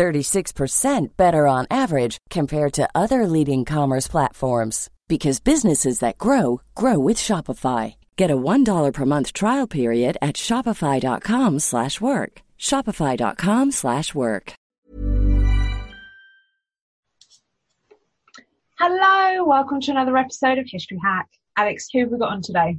36% better on average compared to other leading commerce platforms because businesses that grow grow with Shopify. Get a $1 per month trial period at shopify.com/work. shopify.com/work. Hello, welcome to another episode of History Hack. Alex, who have we got on today?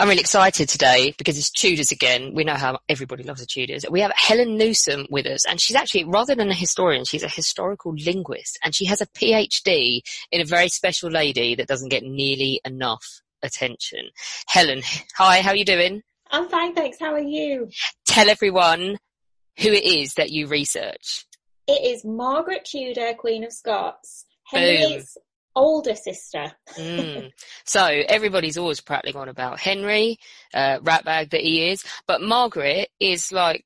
I'm really excited today because it's Tudors again. We know how everybody loves the Tudors. We have Helen Newsom with us, and she's actually, rather than a historian, she's a historical linguist, and she has a PhD in a very special lady that doesn't get nearly enough attention. Helen, hi, how are you doing? I'm fine, thanks. How are you? Tell everyone who it is that you research. It is Margaret Tudor, Queen of Scots. Henry's older sister. mm. So everybody's always prattling on about Henry, uh, ratbag that he is, but Margaret is like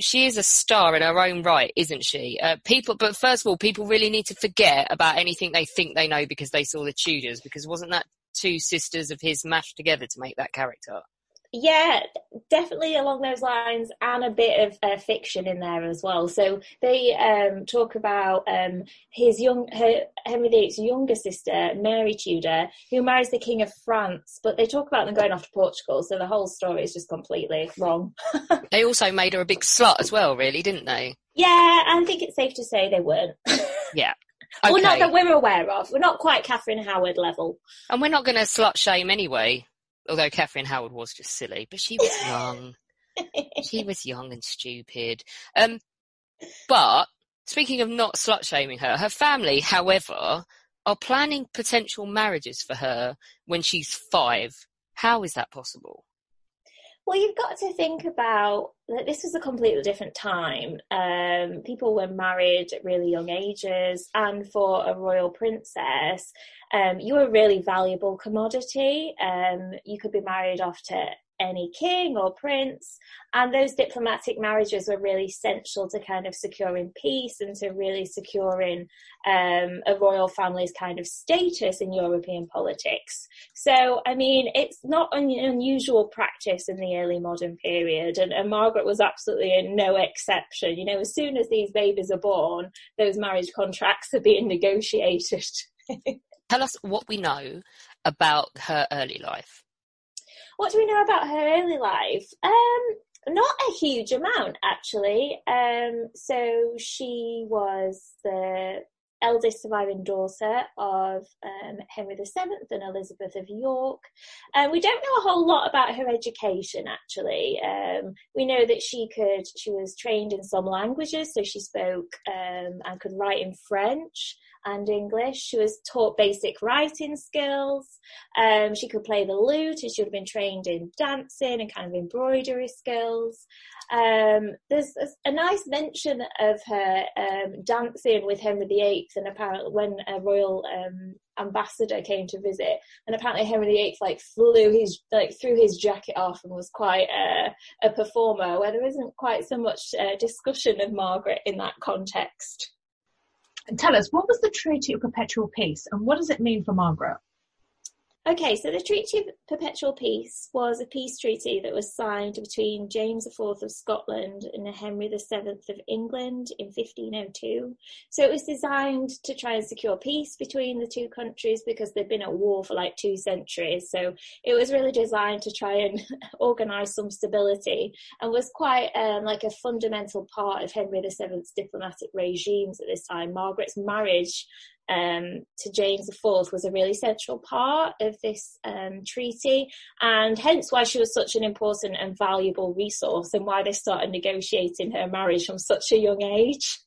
she is a star in her own right, isn't she? Uh, people, but first of all, people really need to forget about anything they think they know because they saw the Tudors. Because wasn't that two sisters of his mashed together to make that character? Yeah, definitely along those lines, and a bit of uh, fiction in there as well. So they um, talk about um, his young her, Henry VIII's younger sister, Mary Tudor, who marries the King of France. But they talk about them going off to Portugal, so the whole story is just completely wrong. they also made her a big slut as well, really, didn't they? Yeah, I think it's safe to say they weren't. yeah. Okay. Well, not that we're aware of. We're not quite Catherine Howard level. And we're not going to slut shame anyway although Catherine Howard was just silly, but she was young. she was young and stupid. Um, but speaking of not slut shaming her, her family, however, are planning potential marriages for her when she's five. How is that possible? Well, you've got to think about that this was a completely different time. Um, people were married at really young ages, and for a royal princess, um, you were a really valuable commodity. Um, you could be married off to any king or prince. And those diplomatic marriages were really essential to kind of securing peace and to really securing um, a royal family's kind of status in European politics. So, I mean, it's not an unusual practice in the early modern period. And, and Margaret was absolutely no exception. You know, as soon as these babies are born, those marriage contracts are being negotiated. Tell us what we know about her early life. What do we know about her early life? Um, not a huge amount, actually. Um, so she was the eldest surviving daughter of um, Henry VII and Elizabeth of York. Um, we don't know a whole lot about her education, actually. Um, we know that she could, she was trained in some languages, so she spoke um, and could write in French and English. She was taught basic writing skills. Um, she could play the lute and she would have been trained in dancing and kind of embroidery skills. Um, there's a, nice mention of her um, dancing with Henry VIII and apparently when a royal um, ambassador came to visit and apparently Henry VIII like flew his like threw his jacket off and was quite a performer where there isn't quite so much uh, discussion of Margaret in that context. And tell us, what was the Treaty of Perpetual Peace and what does it mean for Margaret? Okay, so the Treaty of Perpetual Peace was a peace treaty that was signed between James IV of Scotland and Henry VII of England in 1502. So it was designed to try and secure peace between the two countries because they'd been at war for like two centuries. So it was really designed to try and organise some stability and was quite um, like a fundamental part of Henry VII's diplomatic regimes at this time. Margaret's marriage um, to James IV was a really central part of this um, treaty, and hence why she was such an important and valuable resource, and why they started negotiating her marriage from such a young age.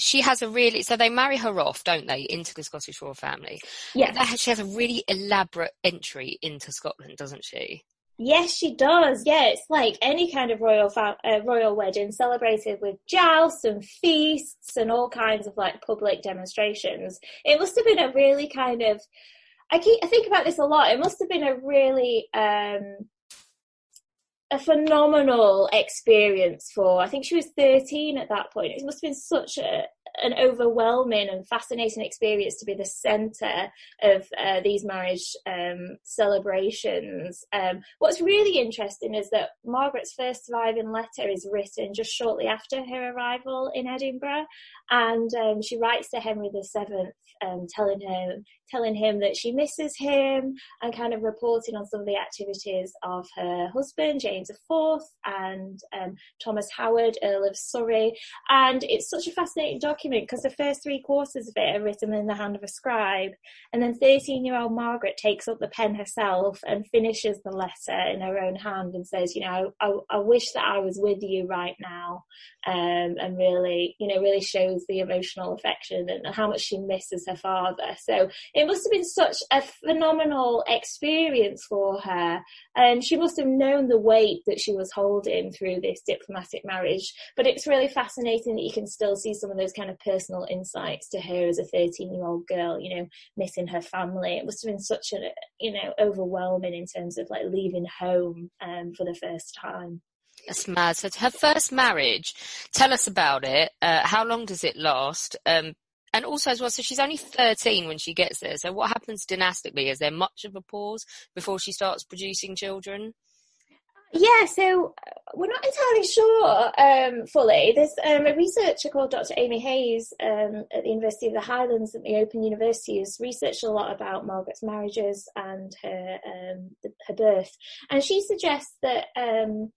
She has a really so they marry her off, don't they, into the Scottish royal family? Yeah, she has a really elaborate entry into Scotland, doesn't she? Yes, she does. Yeah, it's like any kind of royal uh, royal wedding celebrated with jousts and feasts and all kinds of like public demonstrations. It must have been a really kind of I keep I think about this a lot. It must have been a really um a phenomenal experience for I think she was 13 at that point. It must have been such a an overwhelming and fascinating experience to be the centre of uh, these marriage um, celebrations. Um, what's really interesting is that Margaret's first surviving letter is written just shortly after her arrival in Edinburgh, and um, she writes to Henry VII, um, telling him telling him that she misses him and kind of reporting on some of the activities of her husband James IV and um, Thomas Howard, Earl of Surrey, and it's such a fascinating document because the first three quarters of it are written in the hand of a scribe. And then 13 year old Margaret takes up the pen herself and finishes the letter in her own hand and says, you know, I, I wish that I was with you right now. Um, and really, you know, really shows the emotional affection and how much she misses her father. So it must have been such a phenomenal experience for her. And she must have known the weight that she was holding through this diplomatic marriage. But it's really fascinating that you can still see some of those kind of personal insights to her as a 13 year old girl, you know, missing her family. It must have been such a, you know, overwhelming in terms of like leaving home um, for the first time. That's mad. So her first marriage, tell us about it. Uh, how long does it last? Um, and also as well, so she's only 13 when she gets there. So what happens dynastically? Is there much of a pause before she starts producing children? Yeah, so uh, we're not entirely sure um, fully. There's um, a researcher called Dr. Amy Hayes um, at the University of the Highlands at the Open University who's researched a lot about Margaret's marriages and her um, her birth, and she suggests that um,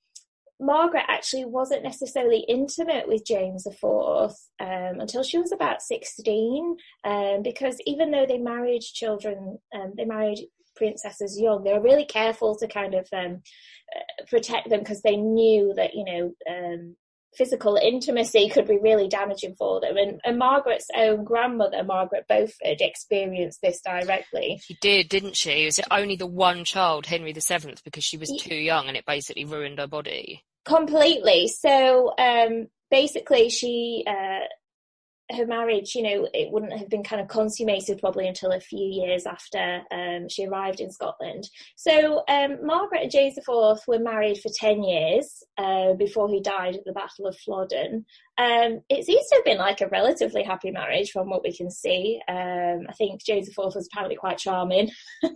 Margaret actually wasn't necessarily intimate with James IV um, until she was about 16, um, because even though they married children, um, they married princesses young, they were really careful to kind of um, uh, protect them because they knew that, you know, um, physical intimacy could be really damaging for them. And, and, Margaret's own grandmother, Margaret Beaufort, experienced this directly. She did, didn't she? It was it only the one child, Henry VII, because she was too young and it basically ruined her body? Completely. So um, basically, she uh, her marriage, you know, it wouldn't have been kind of consummated probably until a few years after um, she arrived in Scotland. So um, Margaret and James IV were married for 10 years uh, before he died at the Battle of Flodden. Um, it seems to have been like a relatively happy marriage from what we can see. Um, I think James IV was apparently quite charming.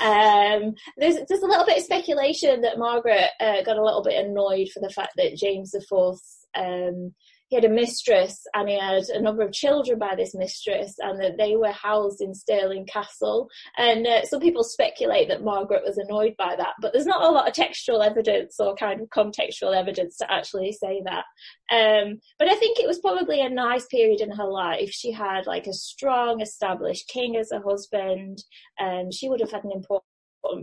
Um, there's, there's a little bit of speculation that Margaret uh, got a little bit annoyed for the fact that James IV um, he had a mistress and he had a number of children by this mistress and that they were housed in Stirling Castle. And uh, some people speculate that Margaret was annoyed by that, but there's not a lot of textual evidence or kind of contextual evidence to actually say that. Um, but I think it was probably a nice period in her life. She had like a strong established king as a husband. Um, she would have had an important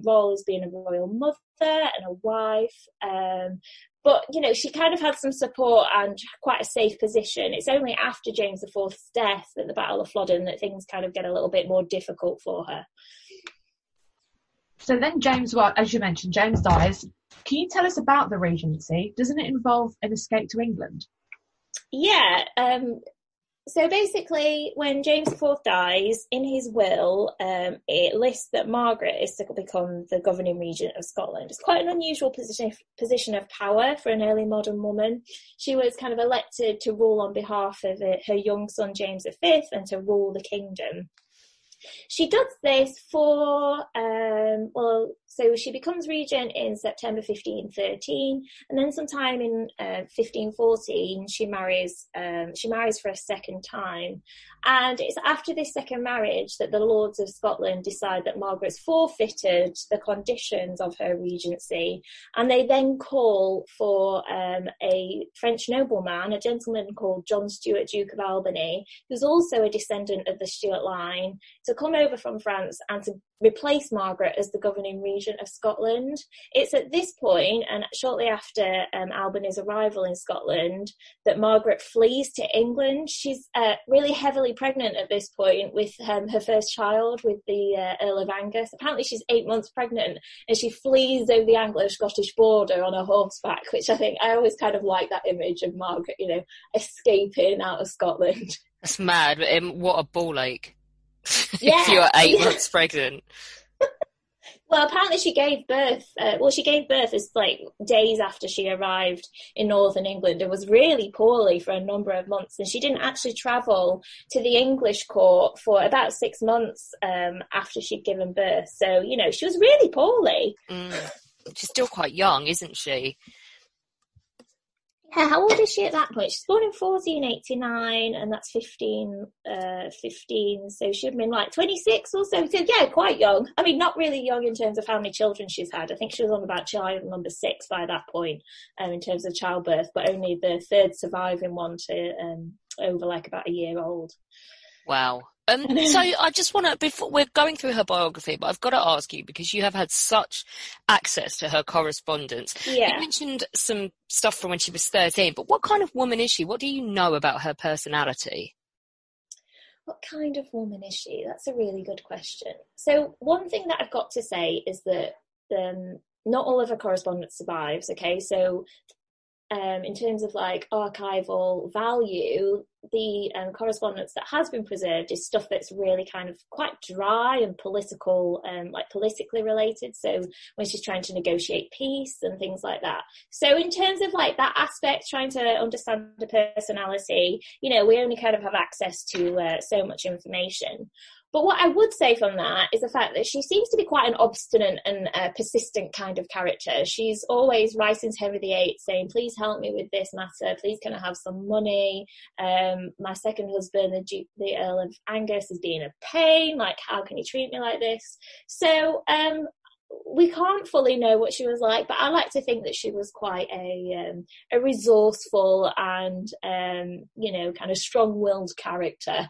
role as being a royal mother and a wife. Um, but you know, she kind of had some support and quite a safe position. It's only after James IV's death at the Battle of Flodden that things kind of get a little bit more difficult for her. So then James, well, as you mentioned, James dies. Can you tell us about the regency? Doesn't it involve an escape to England? Yeah, um, so basically, when James IV dies, in his will, um, it lists that Margaret is to become the governing regent of Scotland. It's quite an unusual position position of power for an early modern woman. She was kind of elected to rule on behalf of her young son James V and to rule the kingdom. She does this for, um, well, so she becomes regent in September 1513, and then sometime in uh, 1514 she marries. Um, she marries for a second time, and it's after this second marriage that the Lords of Scotland decide that Margaret's forfeited the conditions of her regency, and they then call for um, a French nobleman, a gentleman called John Stuart, Duke of Albany, who's also a descendant of the Stuart line, to come over from France and to replace Margaret as the governing regent of Scotland. It's at this point, and shortly after um, Albany's arrival in Scotland, that Margaret flees to England. She's uh, really heavily pregnant at this point with um, her first child, with the uh, Earl of Angus. Apparently, she's eight months pregnant, and she flees over the Anglo-Scottish border on a horseback, which I think I always kind of like that image of Margaret, you know, escaping out of Scotland. That's mad. Um, what a ball ache. Yeah. if you're eight Yeah. months pregnant. Well, apparently she gave birth. Uh, well, she gave birth as like days after she arrived in northern England and was really poorly for a number of months. And she didn't actually travel to the English court for about six months um, after she'd given birth. So you know she was really poorly. Mm. She's still quite young, isn't she? Yeah, how old is she at that point? She's born in 1489, and that's 15, uh, 15. So she would have been like 26 or so. So yeah, quite young. I mean, not really young in terms of how many children she's had. I think she was on about child number six by that point, um, in terms of childbirth, but only the third surviving one to um, over like about a year old. Wow. Um, so I just want to, before we're going through her biography, but I've got to ask you because you have had such access to her correspondence. Yeah. You mentioned some stuff from when she was 13, but what kind of woman is she? What do you know about her personality? What kind of woman is she? That's a really good question. So one thing that I've got to say is that um, not all of her correspondence survives. Okay, so um, in terms of like archival value, the um, correspondence that has been preserved is stuff that's really kind of quite dry and political, um, like politically related. So when she's trying to negotiate peace and things like that. So in terms of like that aspect, trying to understand the personality, you know, we only kind of have access to uh, so much information. But what I would say from that is the fact that she seems to be quite an obstinate and uh, persistent kind of character. She's always writing to Henry VIII saying, please help me with this matter. Please can I have some money? Um, my second husband, the, Duke, the Earl of Angus, is being a pain. Like, how can he treat me like this? So, um, we can't fully know what she was like, but I like to think that she was quite a um, a resourceful and um, you know kind of strong-willed character.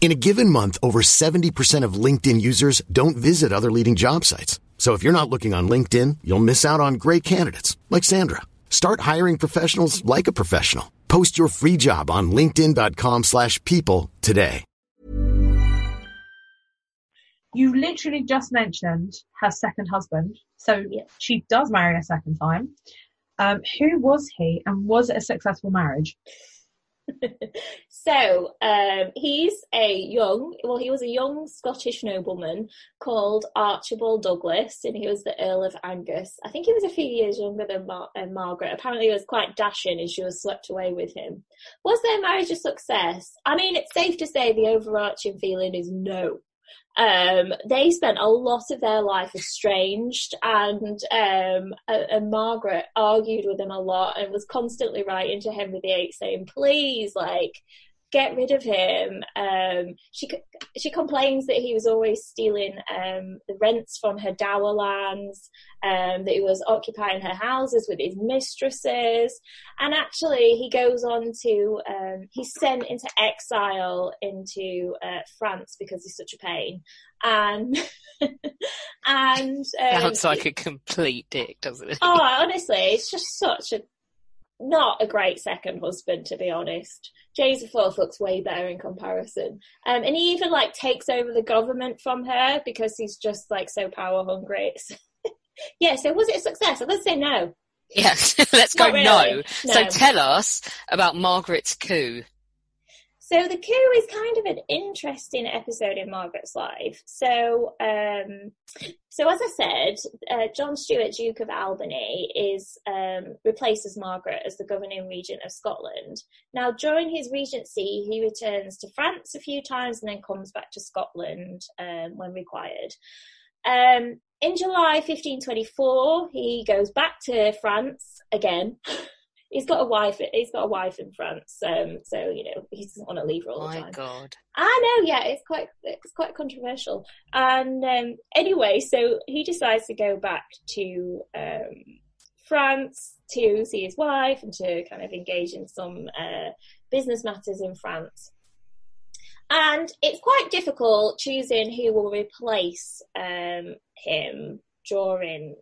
In a given month, over 70% of LinkedIn users don't visit other leading job sites. So if you're not looking on LinkedIn, you'll miss out on great candidates like Sandra. Start hiring professionals like a professional. Post your free job on linkedin.com/people slash people today. You literally just mentioned her second husband, so Yeah. she does marry a second time. Um, who was he, and was it a successful marriage? So um, he's a young, well, he was a young Scottish nobleman called Archibald Douglas, and he was the Earl of Angus. I think he was a few years younger than Mar- uh, Margaret. Apparently, he was quite dashing, and she was swept away with him. Was their marriage a success? I mean, it's safe to say the overarching feeling is no. Um, they spent a lot of their life estranged, and um, and, and Margaret argued with him a lot and was constantly writing to Henry VIII saying, "Please, like, get rid of him." Um, she she complains that he was always stealing um, the rents from her dower lands, um, that he was occupying her houses with his mistresses, and actually he goes on to um, he's sent into exile into uh, France because he's such a pain, and and um, Sounds like a complete dick, doesn't it? oh honestly, it's just such a not a great second husband, to be honest. James IV looks way better in comparison. Um, and he even like takes over the government from her because he's just like so power hungry. yeah, so was it a success? Let's say no. Yes, let's go really. no. No. So tell us about Margaret's coup. So the coup is kind of an interesting episode in Margaret's life. So, um, so as I said, uh, John Stuart, Duke of Albany, is um, replaces Margaret as the governing regent of Scotland. Now, during his regency, he returns to France a few times and then comes back to Scotland um, when required. Um, in July 1524, he goes back to France again. he's got a wife. He's got a wife in France, um, so you know he doesn't want to leave her all the time. Oh my. God. I know, yeah, it's quite it's quite controversial. And um, anyway, so he decides to go back to um, France to see his wife and to kind of engage in some uh, business matters in France. And it's quite difficult choosing who will replace um, him during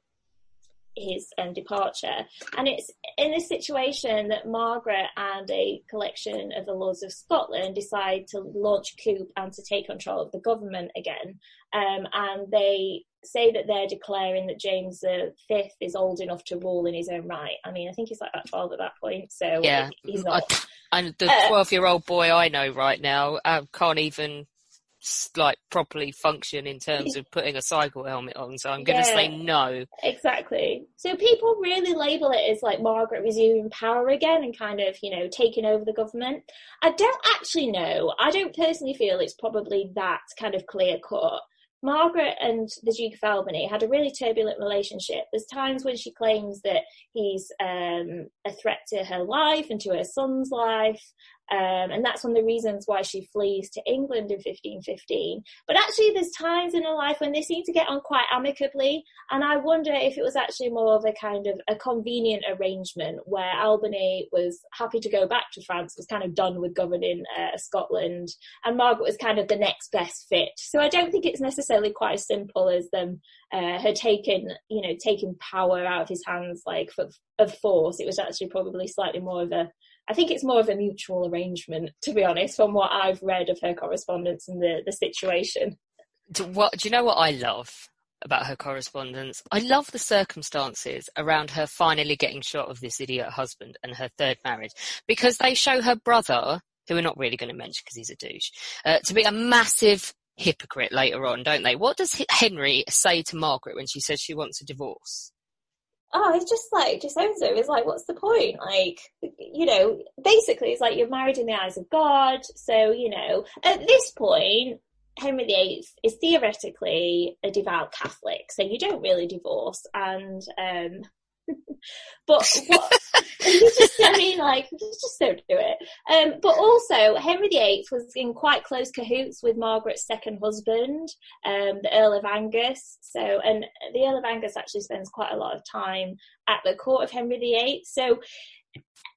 his um, departure. And it's in this situation that Margaret and a collection of the Lords of Scotland decide to launch coup and to take control of the government again. Um, and they say that they're declaring that James V is old enough to rule in his own right. I mean, I think he's like about 12 at that point, so Yeah. he's not. and the Uh, 12 year old boy I know right now uh, can't even like properly function in terms of putting a cycle helmet on. So I'm going to Yeah. say no. Exactly. So people really label it as like Margaret resuming power again and kind of, you know, taking over the government. I don't actually know. I don't personally feel it's probably that kind of clear cut. Margaret and the Duke of Albany had a really turbulent relationship. There's times when she claims that he's um, a threat to her life and to her son's life. Um, and that's one of the reasons why she flees to England in 1515. But actually, there's times in her life when they seem to get on quite amicably. And I wonder if it was actually more of a kind of a convenient arrangement where Albany was happy to go back to France, was kind of done with governing uh, Scotland, and Margaret was kind of the next best fit. So I don't think it's necessarily quite as simple as them uh, her taking, you know, taking power out of his hands like for, of force. It was actually probably slightly more of a I think it's more of a mutual arrangement, to be honest, from what I've read of her correspondence and the, the situation. Do, what, do you know what I love about her correspondence? I love the circumstances around her finally getting shot of this idiot husband and her third marriage because they show her brother, who we're not really going to mention because he's a douche, uh, to be a massive hypocrite later on, don't they? What does Henry say to Margaret when she says she wants a divorce? Oh, it's just like, just owns it. It's like, what's the point? Like, you know, basically, it's like you're married in the eyes of God. So, you know, at this point, Henry VIII is theoretically a devout Catholic, so you don't really divorce. And, um, but what, you just, I mean, like, you just don't do it. Um, but also, Henry VIII was in quite close cahoots with Margaret's second husband, um, the Earl of Angus. So, and the Earl of Angus actually spends quite a lot of time at the court of Henry VIII. So,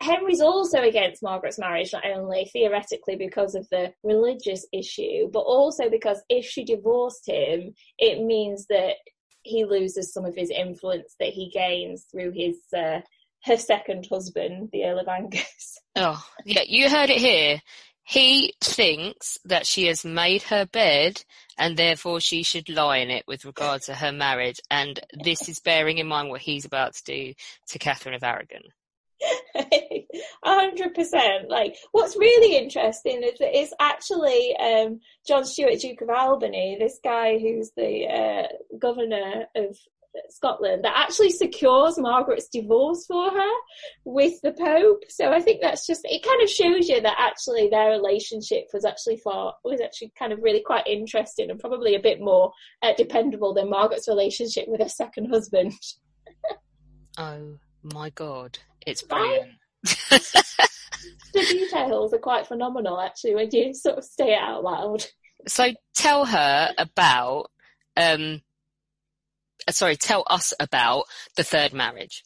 Henry's also against Margaret's marriage, not only theoretically because of the religious issue, but also because if she divorced him, it means that he loses some of his influence that he gains through his uh, her second husband, the Earl of Angus. Oh, yeah, you heard it here. He thinks that she has made her bed and therefore she should lie in it with regard to her marriage. And this is bearing in mind what he's about to do to Catherine of Aragon. Hundred percent. Like, what's really interesting is that it's actually um, John Stuart, Duke of Albany, this guy who's the uh, governor of Scotland, that actually secures Margaret's divorce for her with the Pope. So I think that's just it. Kind of shows you that actually their relationship was actually far was actually kind of really quite interesting and probably a bit more uh, dependable than Margaret's relationship with her second husband. Oh my God, it's Right? brilliant. the details are quite phenomenal actually when you sort of say it out loud. So tell her about, um, uh, sorry, tell us about the third marriage.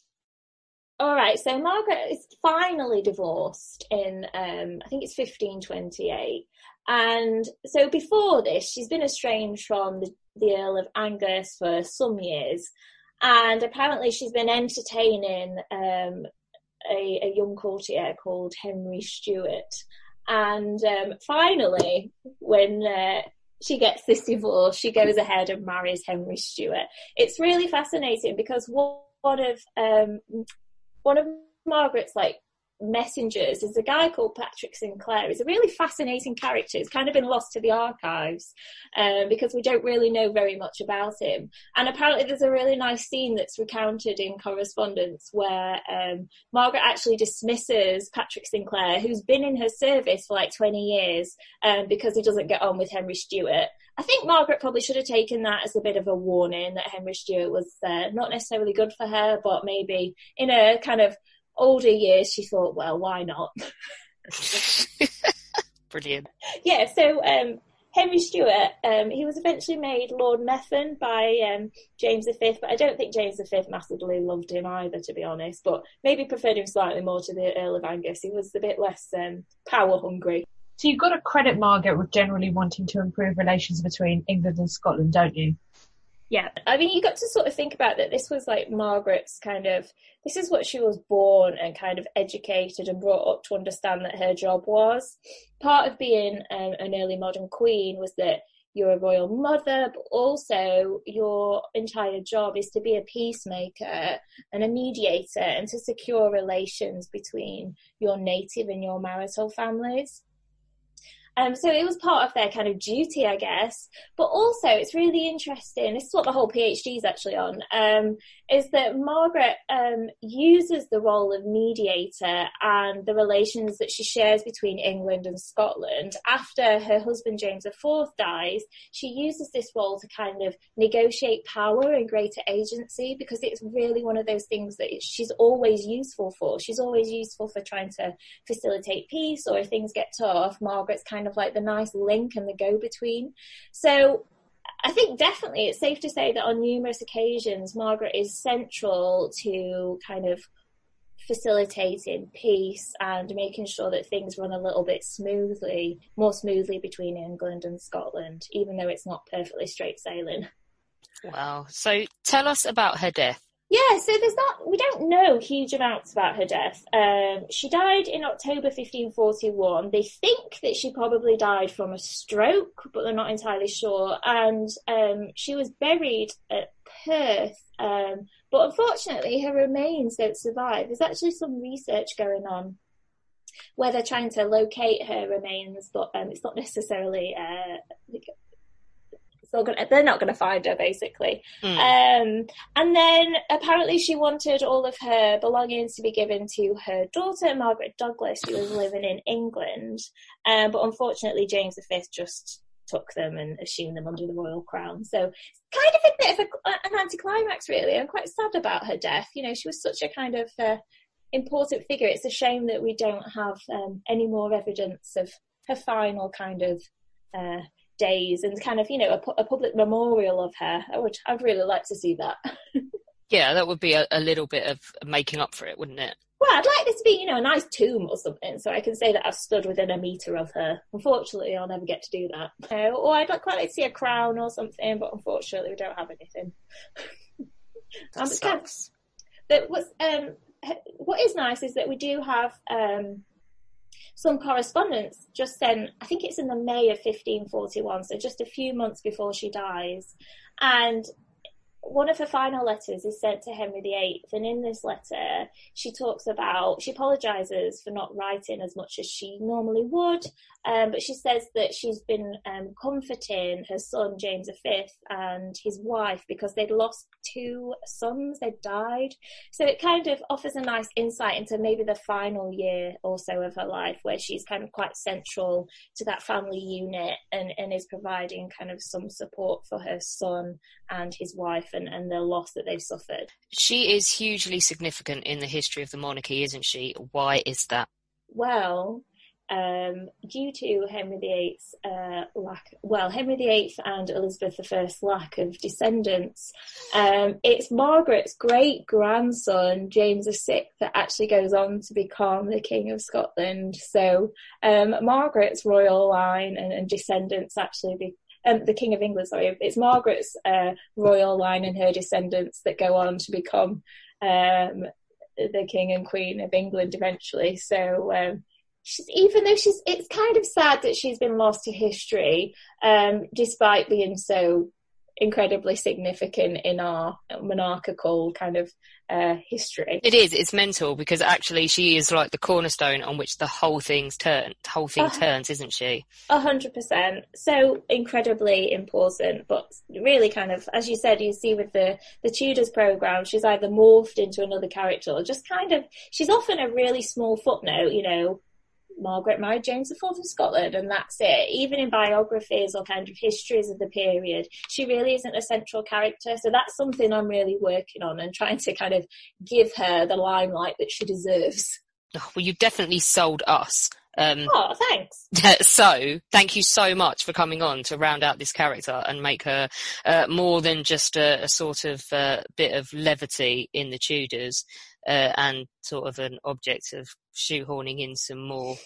All right, so Margaret is finally divorced in um, I think it's 1528, and so before this, she's been estranged from the, the Earl of Angus for some years, and apparently she's been entertaining um, a, a young courtier called Henry Stuart. And um, finally, when uh, she gets this divorce, she goes ahead and marries Henry Stuart. It's really fascinating because one of um, one of Margaret's like messengers is a guy called Patrick Sinclair. He's a really fascinating character. He's kind of been lost to the archives um, because we don't really know very much about him. And apparently, there's a really nice scene that's recounted in correspondence where um, Margaret actually dismisses Patrick Sinclair, who's been in her service for like 20 years, um, because he doesn't get on with Henry Stuart. I think Margaret probably should have taken that as a bit of a warning that Henry Stuart was uh, not necessarily good for her, but maybe in a kind of older years, she thought, well, why not? Brilliant. Yeah, so um, Henry Stuart, um, he was eventually made Lord Methven by um, James V, but I don't think James V massively loved him either, to be honest, but maybe preferred him slightly more to the Earl of Angus. He was a bit less um, power hungry. So you've got to credit Margaret with generally wanting to improve relations between England and Scotland, don't you? Yeah, I mean, you got to sort of think about that. This was like Margaret's kind of, this is what she was born and kind of educated and brought up to understand that her job was. Part of being um, an early modern queen was that you're a royal mother, but also your entire job is to be a peacemaker and a mediator and to secure relations between your native and your marital families. Um, so it was part of their kind of duty, I guess. But also, it's really interesting. This is what the whole PhD is actually on. Um, is that Margaret um, uses the role of mediator and the relations that she shares between England and Scotland after her husband James IV dies. She uses this role to kind of negotiate power and greater agency because it's really one of those things that she's always useful for. She's always useful for trying to facilitate peace or if things get tough. Margaret's kind of like the nice link and the go between. So I think definitely it's safe to say that on numerous occasions, Margaret is central to kind of facilitating peace and making sure that things run a little bit smoothly, more smoothly between England and Scotland, even though it's not perfectly straight sailing. Wow. So tell us about her death. Yeah, so there's not, we don't know huge amounts about her death. Um, she died in October 1541. They think that she probably died from a stroke, but they're not entirely sure. And um, she was buried at Perth. Um, but unfortunately, her remains don't survive. There's actually some research going on where they're trying to locate her remains, but um, it's not necessarily uh, gonna, they're not going to find her basically. Mm. Um, and then apparently she wanted all of her belongings to be given to her daughter Margaret Douglas, who was living in England. Um, but unfortunately, James V just took them and assumed them under the royal crown. So kind of a bit of a, an anticlimax, really. I'm quite sad about her death. You know, she was such a kind of uh, important figure. It's a shame that we don't have um, any more evidence of her final kind of uh, days and kind of you know a, a public memorial of her. I would I'd really like to see that. yeah, that would be a, a, little bit of making up for it, wouldn't it? Well, I'd like this to be you know a nice tomb or something, so I can say that I've stood within a meter of her. Unfortunately, I'll never get to do that. Uh, or I'd quite like to see a crown or something, but unfortunately, we don't have anything. um, sucks. That what's um what is nice is that we do have um some correspondence just then, I think it's in the May of 1541, so just a few months before she dies. And one of her final letters is sent to Henry VIII, and in this letter, she talks about, she apologises for not writing as much as she normally would, um, but she says that she's been um, comforting her son, James V, and his wife because they'd lost two sons, they'd died. So it kind of offers a nice insight into maybe the final year or so of her life, where she's kind of quite central to that family unit and, and is providing kind of some support for her son and his wife and, and the loss that they've suffered. She is hugely significant in the history of the monarchy, isn't she? Why is that? Well, um, due to Henry VIII's uh, lack, well, Henry VIII and Elizabeth I's lack of descendants, um, it's Margaret's great grandson, James VI, that actually goes on to become the King of Scotland. So um, Margaret's royal line and, and descendants actually be, um, the King of England, sorry, it's Margaret's uh, royal line and her descendants that go on to become um, the king and queen of England eventually. So um, she's even though she's it's kind of sad that she's been lost to history, um, despite being so incredibly significant in our monarchical kind of uh, history. It is. It's mental because actually she is like the cornerstone on which the whole thing's turn. The whole thing uh, turns, isn't she? A hundred percent. So incredibly important, but really kind of, as you said, you see with the the Tudors program, she's either morphed into another character or just kind of. She's often a really small footnote, you know, Margaret married James IV of Scotland, and that's it. Even in biographies or kind of histories of the period, she really isn't a central character. So that's something I'm really working on and trying to kind of give her the limelight that she deserves. Oh, well, you definitely sold us. Um, oh, thanks. So, thank you so much for coming on to round out this character and make her uh, more than just a, a sort of uh, bit of levity in the Tudors uh, and sort of an object of shoehorning in some more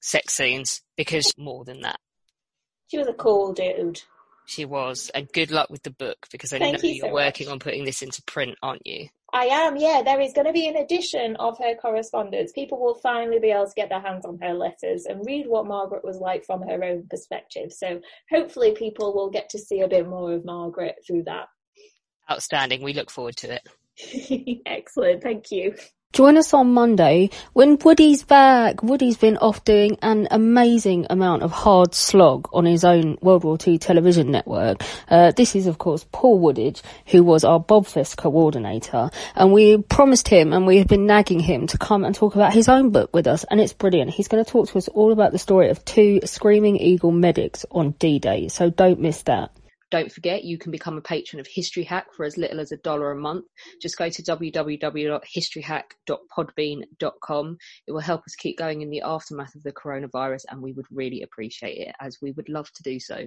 sex scenes because more than that. She was a cool dude. She was, and good luck with the book because I Thank know you are so working much. on putting this into print, aren't you? I am, yeah. There is going to be an edition of her correspondence. People will finally be able to get their hands on her letters and read what Margaret was like from her own perspective. So hopefully, people will get to see a bit more of Margaret through that. Outstanding. We look forward to it. Excellent. Thank you. Join us on Monday when Woody's back. Woody's been off doing an amazing amount of hard slog on his own World War II television network. Uh, this is, of course, Paul Woodage, who was our Bobfest coordinator. And we promised him and we have been nagging him to come and talk about his own book with us. And it's brilliant. He's going to talk to us all about the story of two Screaming Eagle medics on D-Day. So don't miss that. Don't forget, you can become a patron of History Hack for as little as a dollar a month. Just go to www.historyhack.podbean.com. It will help us keep going in the aftermath of the coronavirus, and we would really appreciate it, as we would love to do so.